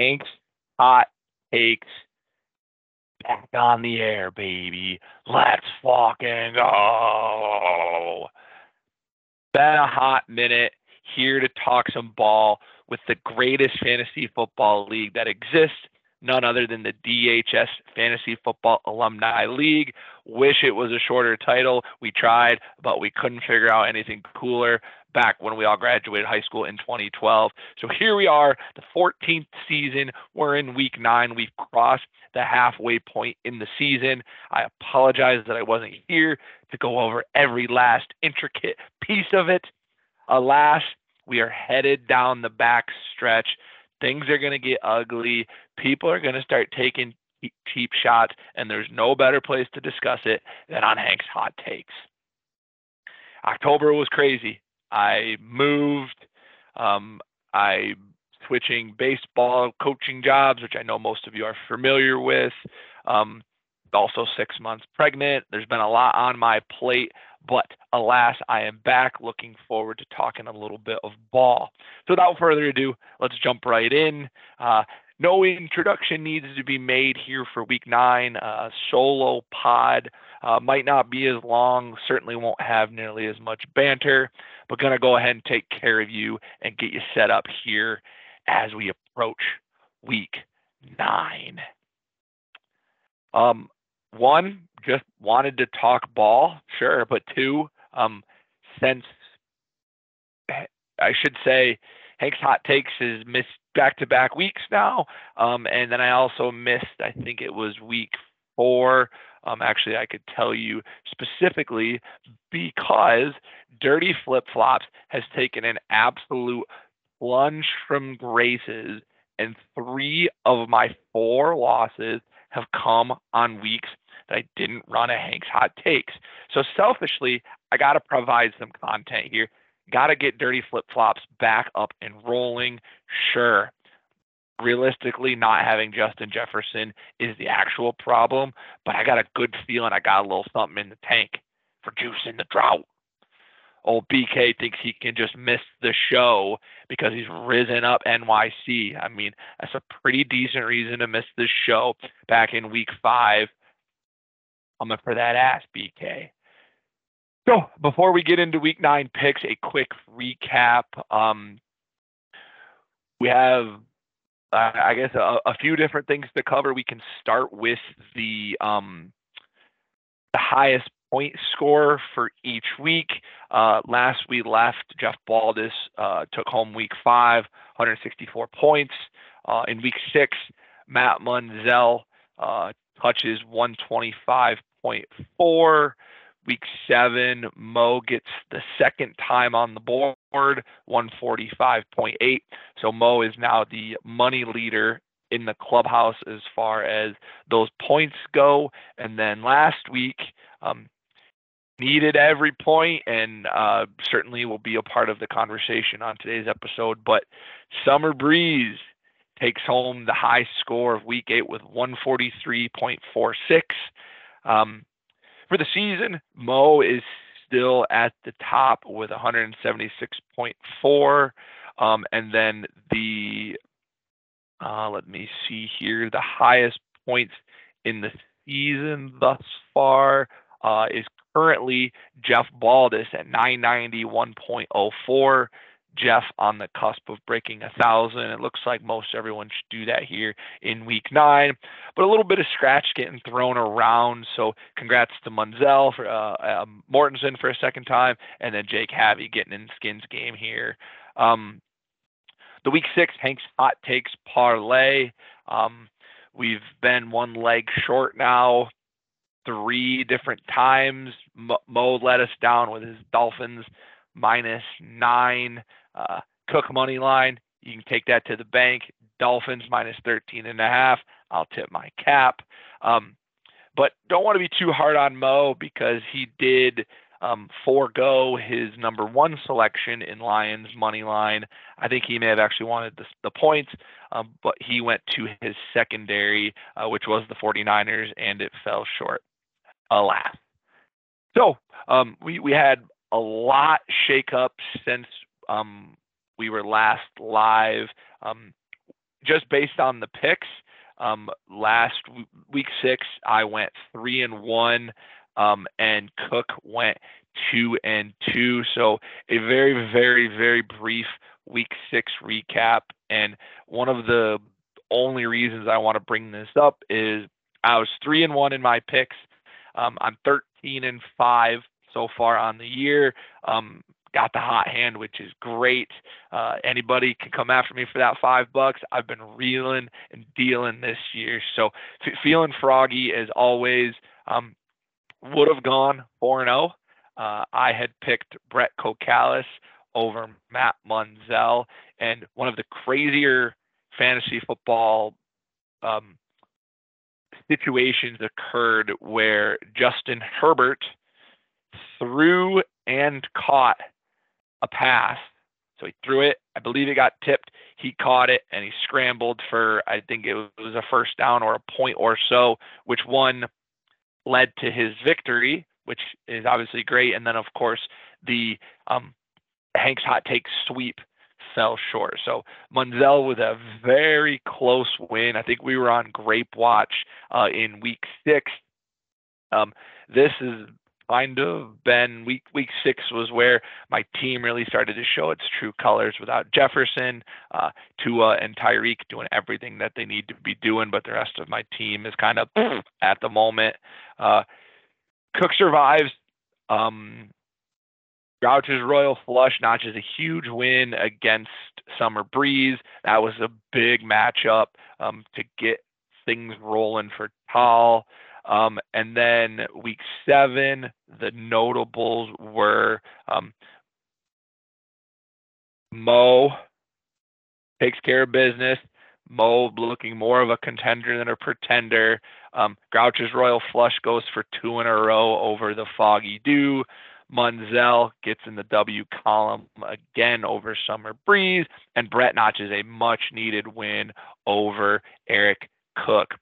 Hank's hot takes back on the air, baby. Let's fucking go. Been a hot minute here to talk some ball with the greatest fantasy football league that exists, none other than the DHS Fantasy Football Alumni League. Wish it was a shorter title. We tried, but we couldn't figure out anything cooler back when we all graduated high school in 2012. So here we are, the 14th season. We're in week nine. We've crossed the halfway point in the season. I apologize that I wasn't here to go over every last intricate piece of it. Alas, we are headed down the back stretch. Things are going to get ugly. People are going to start taking cheap shots, and there's no better place to discuss it than on Hank's Hot Takes. October was crazy. I moved. Um, I switching baseball coaching jobs, which I know most of you are familiar with. Um, also six months pregnant. There's been a lot on my plate, but alas, I am back. Looking forward to talking a little bit of ball. So without further ado, let's jump right in. Uh, no introduction needs to be made here for week nine. Uh, solo pod uh, might not be as long, certainly won't have nearly as much banter, but going to go ahead and take care of you and get you set up here as we approach week nine. Um, one, just wanted to talk ball, sure, but two, um, since I should say Hank's Hot Takes is missed back to back weeks now. Um, and then I also missed, I think it was week four. Um, actually, I could tell you specifically because Dirty Flip Flops has taken an absolute plunge from graces, and three of my four losses have come on weeks that I didn't run a Hank's Hot Takes. So selfishly, I got to provide some content here. Got to get Dirty Flip Flops back up and rolling. Sure. Realistically, not having Justin Jefferson is the actual problem, but I got a good feeling I got a little something in the tank for juicing the drought old BK thinks he can just miss the show because he's risen up NYC. I mean, that's a pretty decent reason to miss the show back in week five. I'm up for that ass, BK. So before we get into week nine picks, a quick recap. Um, we have, uh, I guess, a, a, few different things to cover. We can start with the um, the highest point score for each week. Uh, last we left, Jeff Baldus uh, took home week five, 164 points. Uh, in week six, Matt Munzel uh, touches 125.4. Week seven, Mo gets the second time on the board, 145.8. So Mo is now the money leader in the clubhouse as far as those points go. And then last week, um, needed every point and uh, certainly will be a part of the conversation on today's episode. But Summer Breeze takes home the high score of week eight with 143.46. Um, for the season, Mo is still at the top with 176.4. Um, and then the, uh, let me see here, the highest points in the season thus far uh, is currently Jeff Baldus at 991.04. Jeff on the cusp of breaking a thousand. It looks like most everyone should do that here in week nine, but a little bit of scratch getting thrown around. So congrats to Munzel for uh, um, Mortensen for a second time, and then Jake Havy getting in Skins game here. Um, the week six Hank's hot takes parlay. Um, we've been one leg short now three different times. Mo let us down with his Dolphins minus nine. Uh, Cook money line. You can take that to the bank. Dolphins minus 13 and a half. I'll tip my cap. Um, but don't want to be too hard on Mo because he did um, forego his number one selection in Lions money line. I think he may have actually wanted the, the points, um, but he went to his secondary, uh, which was the 49ers, and it fell short alas. So um, we we had a lot shake up since um, we were last live. Um, just based on the picks, um, last week six, I went three and one, um, and Cook went two and two. So a very, very, very brief week six recap. And one of the only reasons I want to bring this up is I was three and one in my picks. Um, I'm 13 and five so far on the year. Um, got the hot hand, which is great. Uh, anybody can come after me for that five bucks. I've been reeling and dealing this year, so f- feeling froggy as always. Um, would have gone four and zero. Oh. Uh, I had picked Brett Cocalis over Matt Munzel, and one of the crazier fantasy football um, situations occurred where Justin Herbert threw and caught a pass. So he threw it. I believe it got tipped. He caught it and he scrambled for, I think it was a first down or a point or so, which one led to his victory, which is obviously great. And then, of course, the um, Hank's hot take sweep fell short. So Munzel with a very close win. I think we were on grape watch uh, in week six. Um, this is kind of been week week six was where my team really started to show its true colors without Jefferson, uh, Tua, and Tyreek doing everything that they need to be doing, but the rest of my team is kind of at the moment. Uh, Cook survives. Um, Grouch's Royal Flush notches a huge win against Summer Breeze. That was a big matchup um, to get things rolling for Tal. Um, and then week seven, the notables were um, Mo takes care of business. Mo looking more of a contender than a pretender. Um, Grouch's Royal Flush goes for two in a row over the Foggy Dew. Munzel gets in the W column again over Summer Breeze, and Brett notches a much needed win over Eric Cook.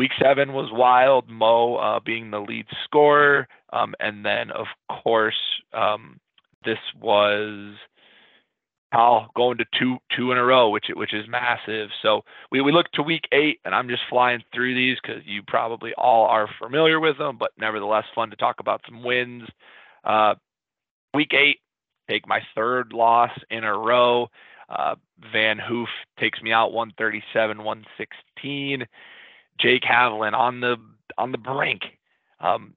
Week seven was wild. Mo uh, being the lead scorer, um, and then of course um, this was Hal going to two two in a row, which which is massive. So we we look to week eight, and I'm just flying through these because you probably all are familiar with them, but nevertheless fun to talk about some wins. Uh, week eight, take my third loss in a row. Uh, Van Hoof takes me out 137, 116. Jake Haviland on the on the brink. Um,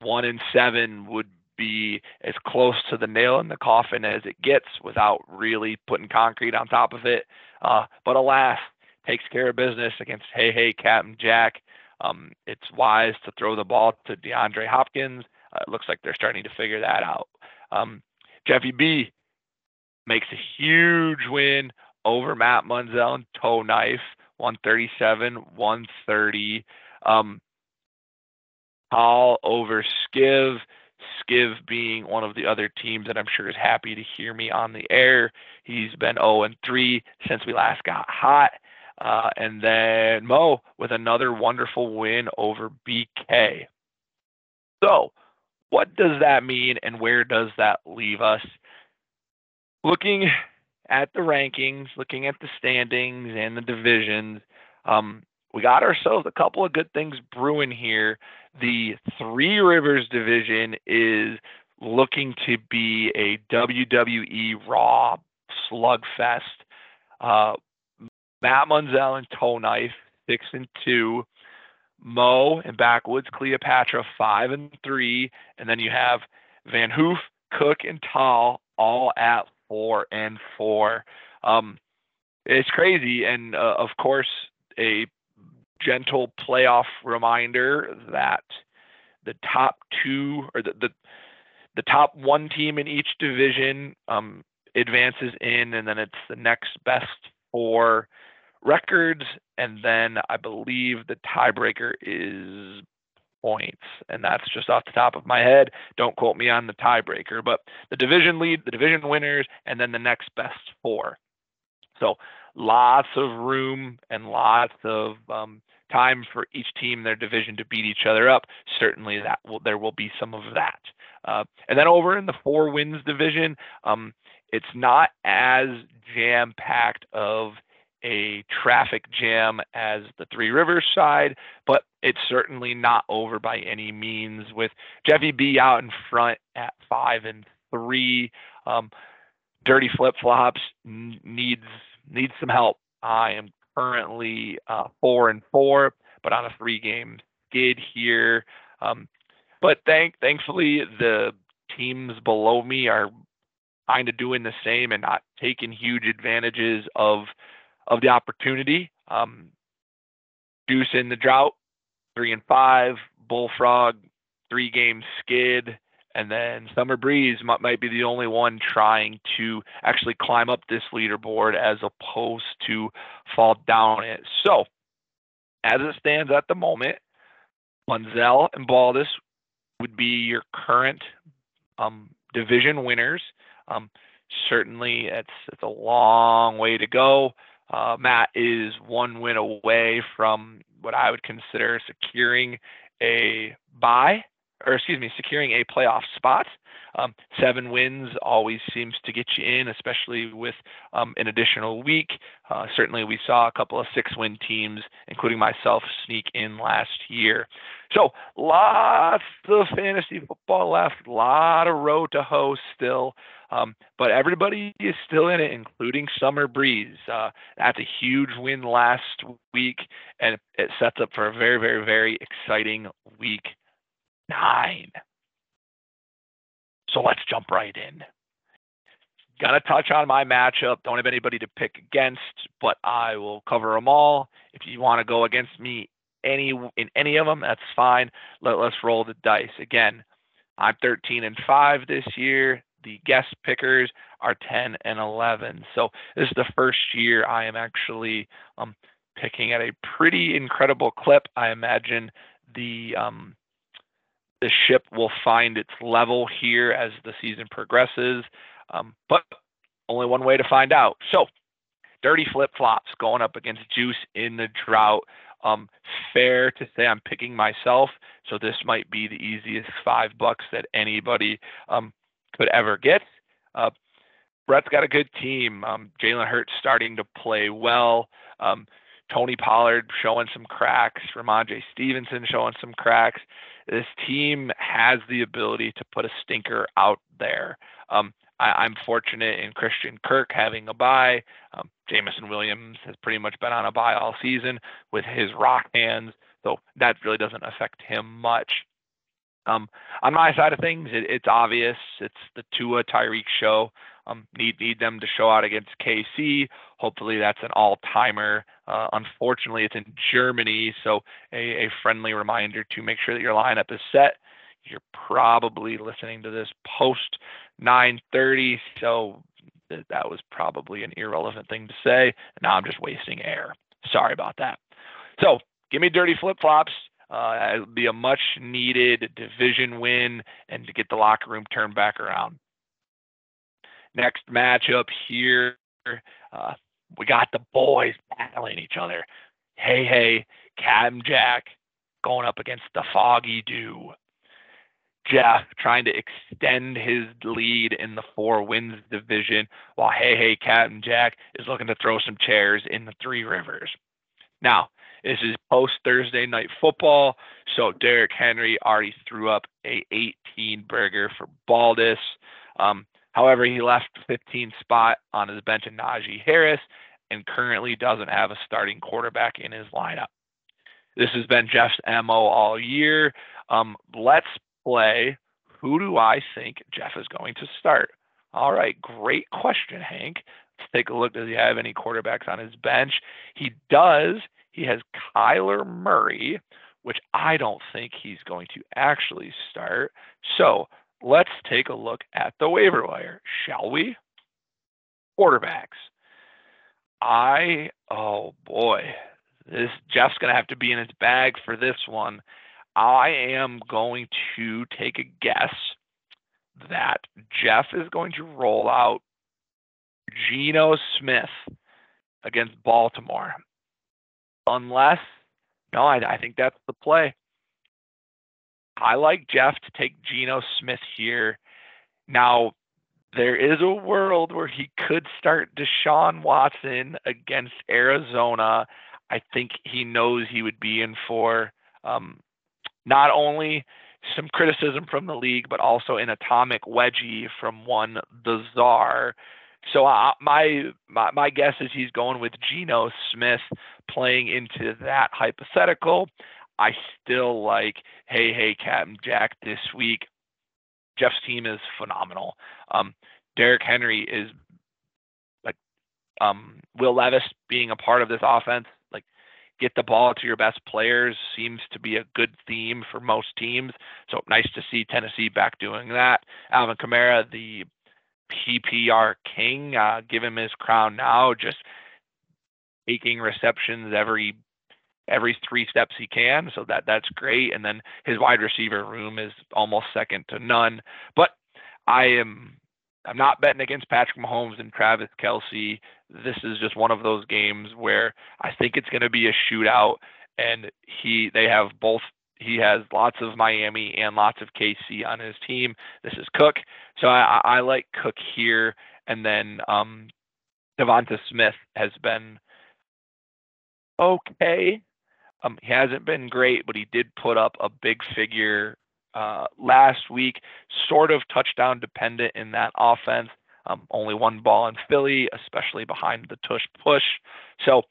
one in seven would be as close to the nail in the coffin as it gets without really putting concrete on top of it. Uh, but alas, takes care of business against Hey Hey Captain Jack. Um, it's wise to throw the ball to DeAndre Hopkins. Uh, it looks like they're starting to figure that out. Um, Jeffy B makes a huge win over Matt Munzel and Toe Knife. 137, 130. Um, Hall over Skiv. Skiv being one of the other teams that I'm sure is happy to hear me on the air. He's been 0 and 3 since we last got hot. Uh, and then Mo with another wonderful win over BK. So, what does that mean and where does that leave us? Looking at the rankings, looking at the standings and the divisions, um, we got ourselves a couple of good things brewing here. The Three Rivers division is looking to be a WWE Raw slugfest. Uh, Matt Munzel and Toe Knife, six and two. Mo and Backwoods Cleopatra, five and three. And then you have Van Hoof, Cook, and Tal all at four and four. Um, it's crazy, and uh, of course, a gentle playoff reminder that the top two or the the, the top one team in each division um, advances in, and then it's the next best four records, and then I believe the tiebreaker is points, and that's just off the top of my head. Don't quote me on the tiebreaker, but the division lead, the division winners, and then the next best four. So lots of room and lots of um, time for each team in their division to beat each other up. Certainly, that will there will be some of that. Uh, and then over in the four wins division, um, it's not as jam packed of a traffic jam as the Three Rivers side, but it's certainly not over by any means. With Jeffy B out in front at five and three, um, Dirty Flip Flops needs needs some help. I am currently uh, four and four, but on a three game skid here. Um, but thank thankfully the teams below me are kind of doing the same and not taking huge advantages of of the opportunity. Um, Juice in the drought, three and five. Bullfrog, three game skid, and then Summer Breeze might, might be the only one trying to actually climb up this leaderboard as opposed to fall down it. So, as it stands at the moment, Munzel and Baldus would be your current um, division winners. Um, certainly, it's it's a long way to go. Uh, Matt is one win away from what I would consider securing a bye, or excuse me, securing a playoff spot. Um, seven wins always seems to get you in, especially with um, an additional week. Uh, certainly, we saw a couple of six win teams, including myself, sneak in last year. So, lots of fantasy football left, a lot of road to hoe still. Um, but everybody is still in it, including Summer Breeze. Uh, that's a huge win last week, and it sets up for a very, very, very exciting week nine. So let's jump right in. Gonna touch on my matchup. Don't have anybody to pick against, but I will cover them all. If you want to go against me any in any of them, that's fine. Let, let's roll the dice. Again, I'm 13 and 5 this year. The guest pickers are 10 and 11. So this is the first year I am actually um, picking at a pretty incredible clip. I imagine the um, the ship will find its level here as the season progresses, um, but only one way to find out. So, dirty flip flops going up against Juice in the drought. Um, fair to say I'm picking myself, so this might be the easiest five bucks that anybody um, could ever get. Uh, Brett's got a good team. Um, Jalen Hurts starting to play well. Tony Pollard showing some cracks. Rhamondre Stevenson showing some cracks this team has the ability to put a stinker out there. Um, I, am fortunate in Christian Kirk having a bye. Um, Jameson Williams has pretty much been on a bye all season with his rock hands, so that really doesn't affect him much. Um, on my side of things, it, it's obvious. It's the Tua Tyreek show. Um, need need them to show out against KC. Hopefully, that's an all timer. Uh, unfortunately, it's in Germany, so a, a friendly reminder to make sure that your lineup is set. You're probably listening to this post 9:30, so th- that was probably an irrelevant thing to say. Now I'm just wasting air. Sorry about that. So give me dirty flip flops. Uh, it'll be a much needed division win and to get the locker room turned back around. Next matchup here, uh, we got the boys battling each other. Hey, hey, Captain Jack going up against the Foggy Dew. Jeff trying to extend his lead in the four wins division, while Hey Hey Captain Jack is looking to throw some chairs in the Three Rivers. Now, this is post Thursday night football, so Derrick Henry already threw up a 18 burger for Baldus. Um, However, he left 15 spot on his bench in Najee Harris and currently doesn't have a starting quarterback in his lineup. This has been Jeff's MO all year. Um, let's play. Who do I think Jeff is going to start? All right, great question, Hank. Let's take a look. Does he have any quarterbacks on his bench? He does. He has Kyler Murray, which I don't think he's going to actually start. So let's take a look at the waiver wire, shall we? Quarterbacks. I, oh boy, this Jeff's going to have to be in his bag for this one. I am going to take a guess that Jeff is going to roll out Geno Smith against Baltimore. Unless, no, I, I think that's the play. I like Jeff to take Geno Smith here. Now, there is a world where he could start Deshaun Watson against Arizona. I think he knows he would be in for um, not only some criticism from the league, but also an atomic wedgie from one the czar. So uh, my, my my guess is he's going with Geno Smith playing into that hypothetical. I still like hey hey Captain Jack this week. Jeff's team is phenomenal. Um, Derrick Henry is like um, Will Levis being a part of this offense. Like get the ball to your best players seems to be a good theme for most teams. So nice to see Tennessee back doing that. Alvin Kamara, the PPR king, uh, give him his crown now. Just taking receptions every every three steps he can. So that that's great. And then his wide receiver room is almost second to none. But I am I'm not betting against Patrick Mahomes and Travis Kelce. This is just one of those games where I think it's going to be a shootout, and he they have both. He has lots of Miami and lots of KC on his team. This is Cook, so I, I like Cook here, and then um, Devonta Smith has been okay. Um, he hasn't been great, but he did put up a big figure uh, last week, sort of touchdown dependent in that offense. Um, only one ball in Philly, especially behind the tush push. So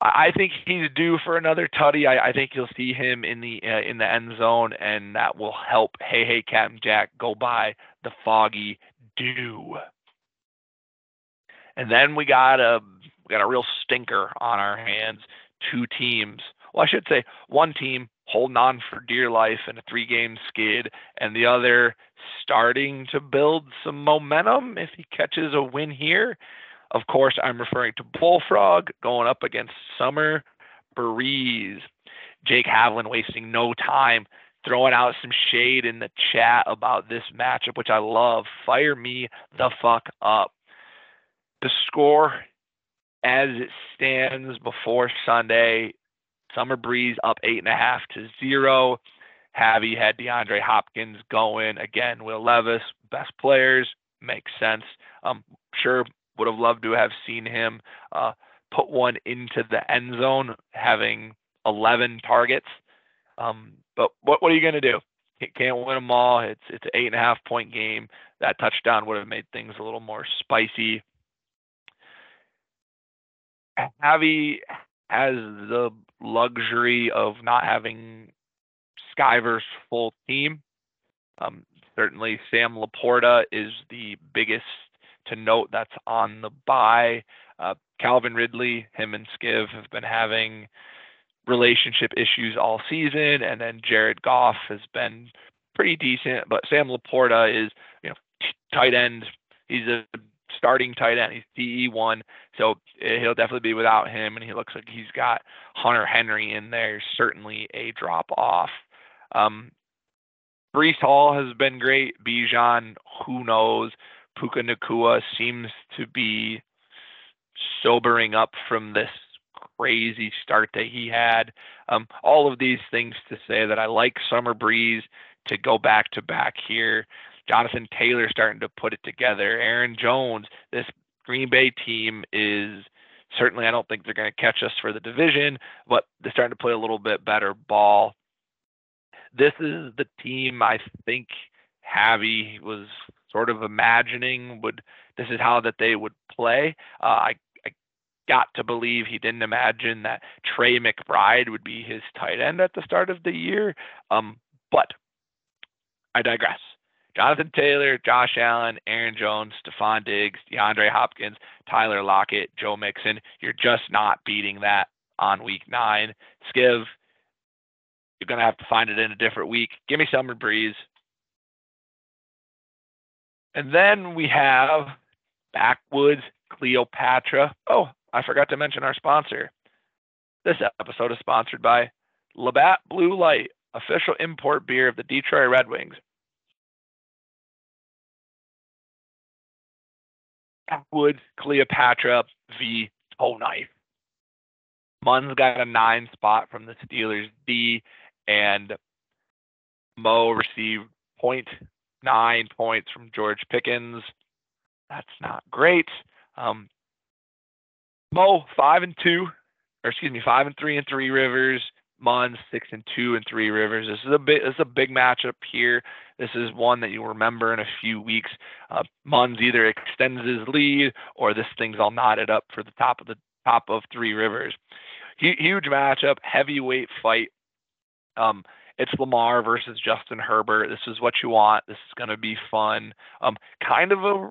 I think he's due for another tutty. I, I think you'll see him in the uh, in the end zone, and that will help. Hey, hey, Captain Jack, go by the foggy dew. And then we got a we got a real stinker on our hands. Two teams. Well, I should say one team holding on for dear life in a three game skid, and the other starting to build some momentum if he catches a win here. Of course, I'm referring to Bullfrog going up against Summer Breeze. Jake Havlin wasting no time throwing out some shade in the chat about this matchup, which I love. Fire me the fuck up. The score as it stands before Sunday Summer Breeze up eight and a half to zero. Javi had DeAndre Hopkins going again. Will Levis, best players, makes sense. Um, sure, would have loved to have seen him uh, put one into the end zone, having 11 targets. Um, but what what are you going to do? Can't win them all. It's it's an eight and a half point game. That touchdown would have made things a little more spicy. Javi has the luxury of not having Skyver's full team. Um, certainly, Sam LaPorta is the biggest to note that's on the bye. Uh, Calvin Ridley, him and Skiv have been having relationship issues all season, and then Jared Goff has been pretty decent. But Sam LaPorta is, you know, tight end. He's a starting tight end. He's DE one, so eh, he'll definitely be without him. And he looks like he's got Hunter Henry in there. Certainly a drop off. Um, Breece Hall has been great. Bijan, who knows? Puka Nacua seems to be sobering up from this crazy start that he had. Um, all of these things to say that I like Summer Breeze to go back to back here. Jonathan Taylor starting to put it together. Aaron Jones, this Green Bay team is certainly, I don't think they're going to catch us for the division, but they're starting to play a little bit better ball. This is the team I think Javi was sort of imagining would this is how that they would play. Uh, I, I got to believe he didn't imagine that Trey McBride would be his tight end at the start of the year. Um, but I digress. Jonathan Taylor, Josh Allen, Aaron Jones, Stefon Diggs, DeAndre Hopkins, Tyler Lockett, Joe Mixon. You're just not beating that on week nine. Skiv, you're going to have to find it in a different week. Give me Summer Breeze. And then we have Backwoods Cleopatra. Oh, I forgot to mention our sponsor. This episode is sponsored by Labatt Blue Light, official import beer of the Detroit Red Wings. Woods, Cleopatra v. Toe Knife. Munn's got a nine spot from the Steelers D, and Mo received nine points from George Pickens. That's not great. Um, Mo five and two, or excuse me, five and three and three rivers. Munz six and two and three rivers. This is a big this is a big matchup here. This is one that you'll remember in a few weeks. Uh, Munz either extends his lead or this thing's all knotted up for the top of the top of three rivers. Huge matchup, heavyweight fight. Um, it's Lamar versus Justin Herbert. This is what you want. This is going to be fun. Um, kind of a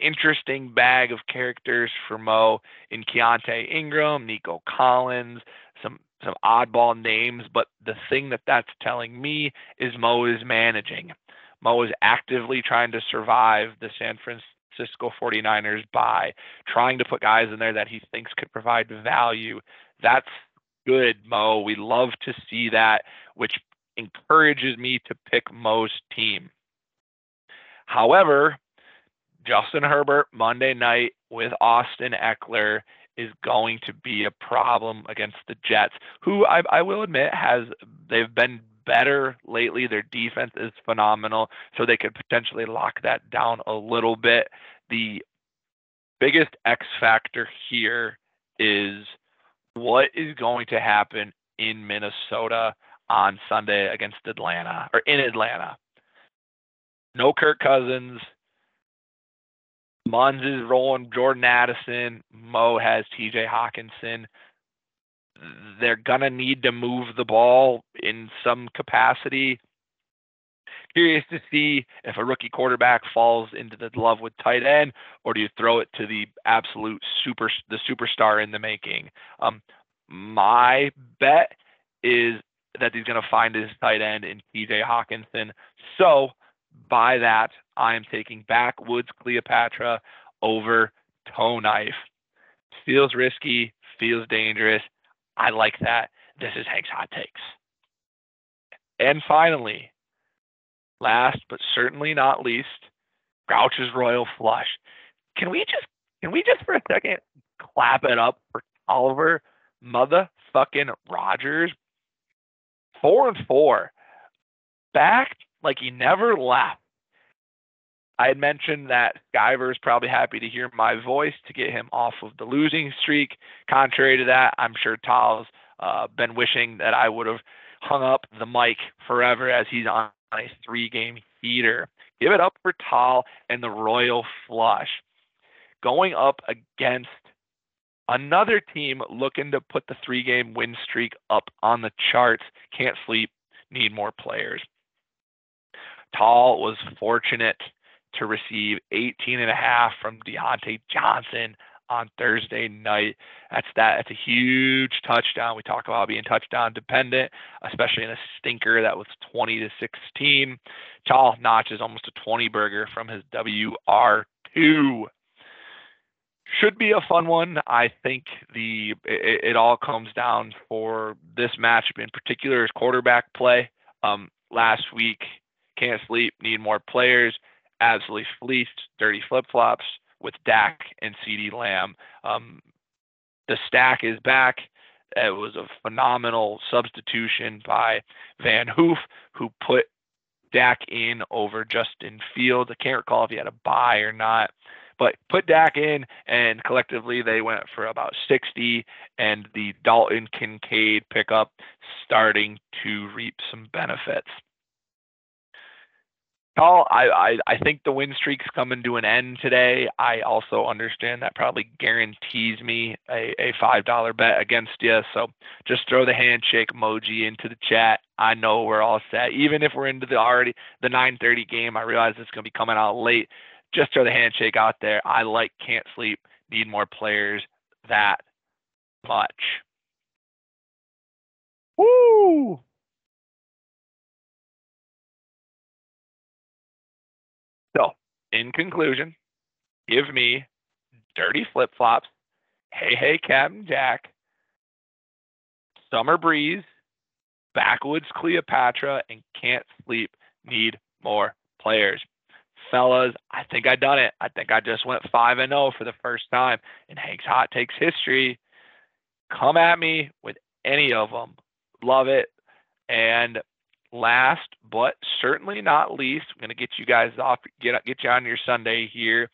interesting bag of characters for Mo in Keaontay Ingram, Nico Collins, some some oddball names, but the thing that that's telling me is Mo is managing. Mo is actively trying to survive the San Francisco 49ers by trying to put guys in there that he thinks could provide value. That's good, Mo. We love to see that, which encourages me to pick Mo's team. However, Justin Herbert Monday night with Austin Ekeler is going to be a problem against the Jets, who I, I will admit has they've been better lately. Their defense is phenomenal, so they could potentially lock that down a little bit. The biggest X factor here is what is going to happen in Minnesota on Sunday against Atlanta or in Atlanta. No Kirk Cousins. Munz is rolling Jordan Addison. Mo has TJ Hockenson. They're going to need to move the ball in some capacity. Curious to see if a rookie quarterback falls into the love with tight end, or do you throw it to the absolute super, the superstar in the making? Um, my bet is that he's going to find his tight end in TJ Hockenson. So by that, I am taking backwoods Cleopatra over toe knife. Feels risky, feels dangerous. I like that. This is Hank's hot takes. And finally, last but certainly not least, Grouch's Royal Flush. Can we just can we just for a second clap it up for Oliver motherfucking Rogers? Four and four. Back like he never left. I had mentioned that Skyver is probably happy to hear my voice to get him off of the losing streak. Contrary to that, I'm sure Tal's uh, been wishing that I would have hung up the mic forever as he's on a three game heater. Give it up for Tal and the Royal Flush. Going up against another team looking to put the three game win streak up on the charts. Can't sleep, need more players. Tal was fortunate to receive 18 and a half from Diontae Johnson on Thursday night. That's that. That's a huge touchdown. We talk about being touchdown dependent, especially in a stinker that was 20 to 16. Tal notches almost a 20 burger from his WR2. Should be a fun one. I think the it, it all comes down for this matchup in particular is quarterback play. Um, last week, can't sleep, need more players absolutely fleeced dirty flip flops with Dak and CeeDee Lamb. Um, the stack is back. It was a phenomenal substitution by Van Hoof, who put Dak in over Justin Fields. I can't recall if he had a bye or not, but put Dak in, and collectively they went for about 60. And the Dalton Kincaid pickup starting to reap some benefits. Paul, I, I, I think the win streak's coming to an end today. I also understand that probably guarantees me a, a $5 bet against you. So just throw the handshake emoji into the chat. I know we're all set. Even if we're into the already the 9:30 game, I realize it's going to be coming out late. Just throw the handshake out there. I like can't sleep. Need more players that much. Woo! In conclusion, give me dirty flip flops, hey, hey, Captain Jack, summer breeze, backwoods Cleopatra, and can't sleep. Need more players. Fellas, I think I done it. I think I just went 5 and 0 for the first time in Hank's Hot Takes history. Come at me with any of them. Love it. And last but certainly not least, I'm going to get you guys off, get get you on your Sunday here.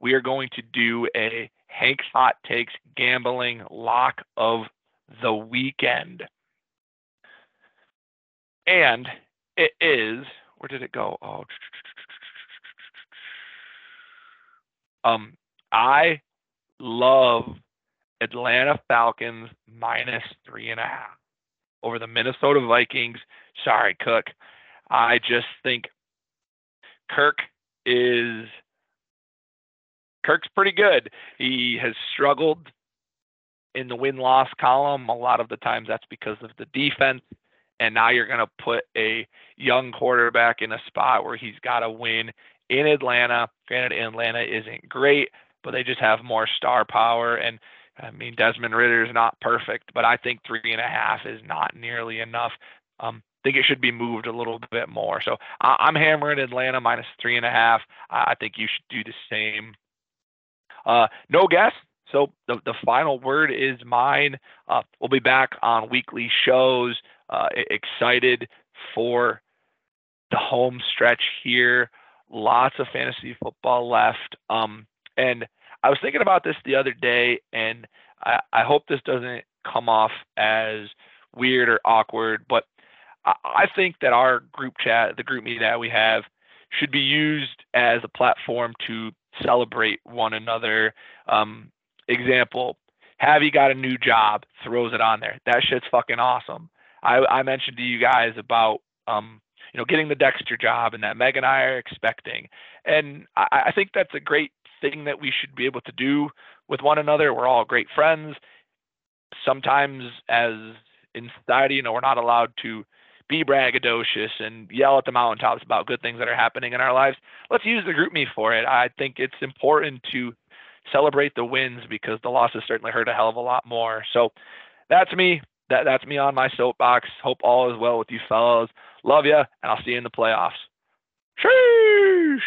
We are going to do a Hank's Hot Takes gambling lock of the weekend. And it is, where did it go? Oh, um, I love Atlanta Falcons minus three and a half over the Minnesota Vikings. Sorry, Cook. I just think Kirk is Kirk's pretty good. He has struggled in the win loss column. A lot of the times that's because of the defense. And now you're going to put a young quarterback in a spot where he's got to win in Atlanta. Granted, Atlanta isn't great, but they just have more star power. And I mean, Desmond Ridder is not perfect, but I think three and a half is not nearly enough. Um, I think it should be moved a little bit more. So I, am hammering Atlanta minus three and a half. I think you should do the same. Uh, no guess. So the, the final word is mine. Uh, we'll be back on weekly shows. Uh, excited for the home stretch here. Lots of fantasy football left. Um, and I was thinking about this the other day, and I, I hope this doesn't come off as weird or awkward, but I, I think that our group chat, the group meeting that we have, should be used as a platform to celebrate one another. Um, example, have you got a new job? Throws it on there. That shit's fucking awesome. I, I mentioned to you guys about um, you know getting the Dexter job and that Meg and I are expecting, and I, I think that's a great thing that we should be able to do with one another. We're all great friends. Sometimes, as in society, you know, we're not allowed to be braggadocious and yell at the mountaintops about good things that are happening in our lives. Let's use the GroupMe for it. I think it's important to celebrate the wins because the losses certainly hurt a hell of a lot more. So that's me. That that's me on my soapbox. Hope all is well with you fellows. Love you, and I'll see you in the playoffs. Cheers.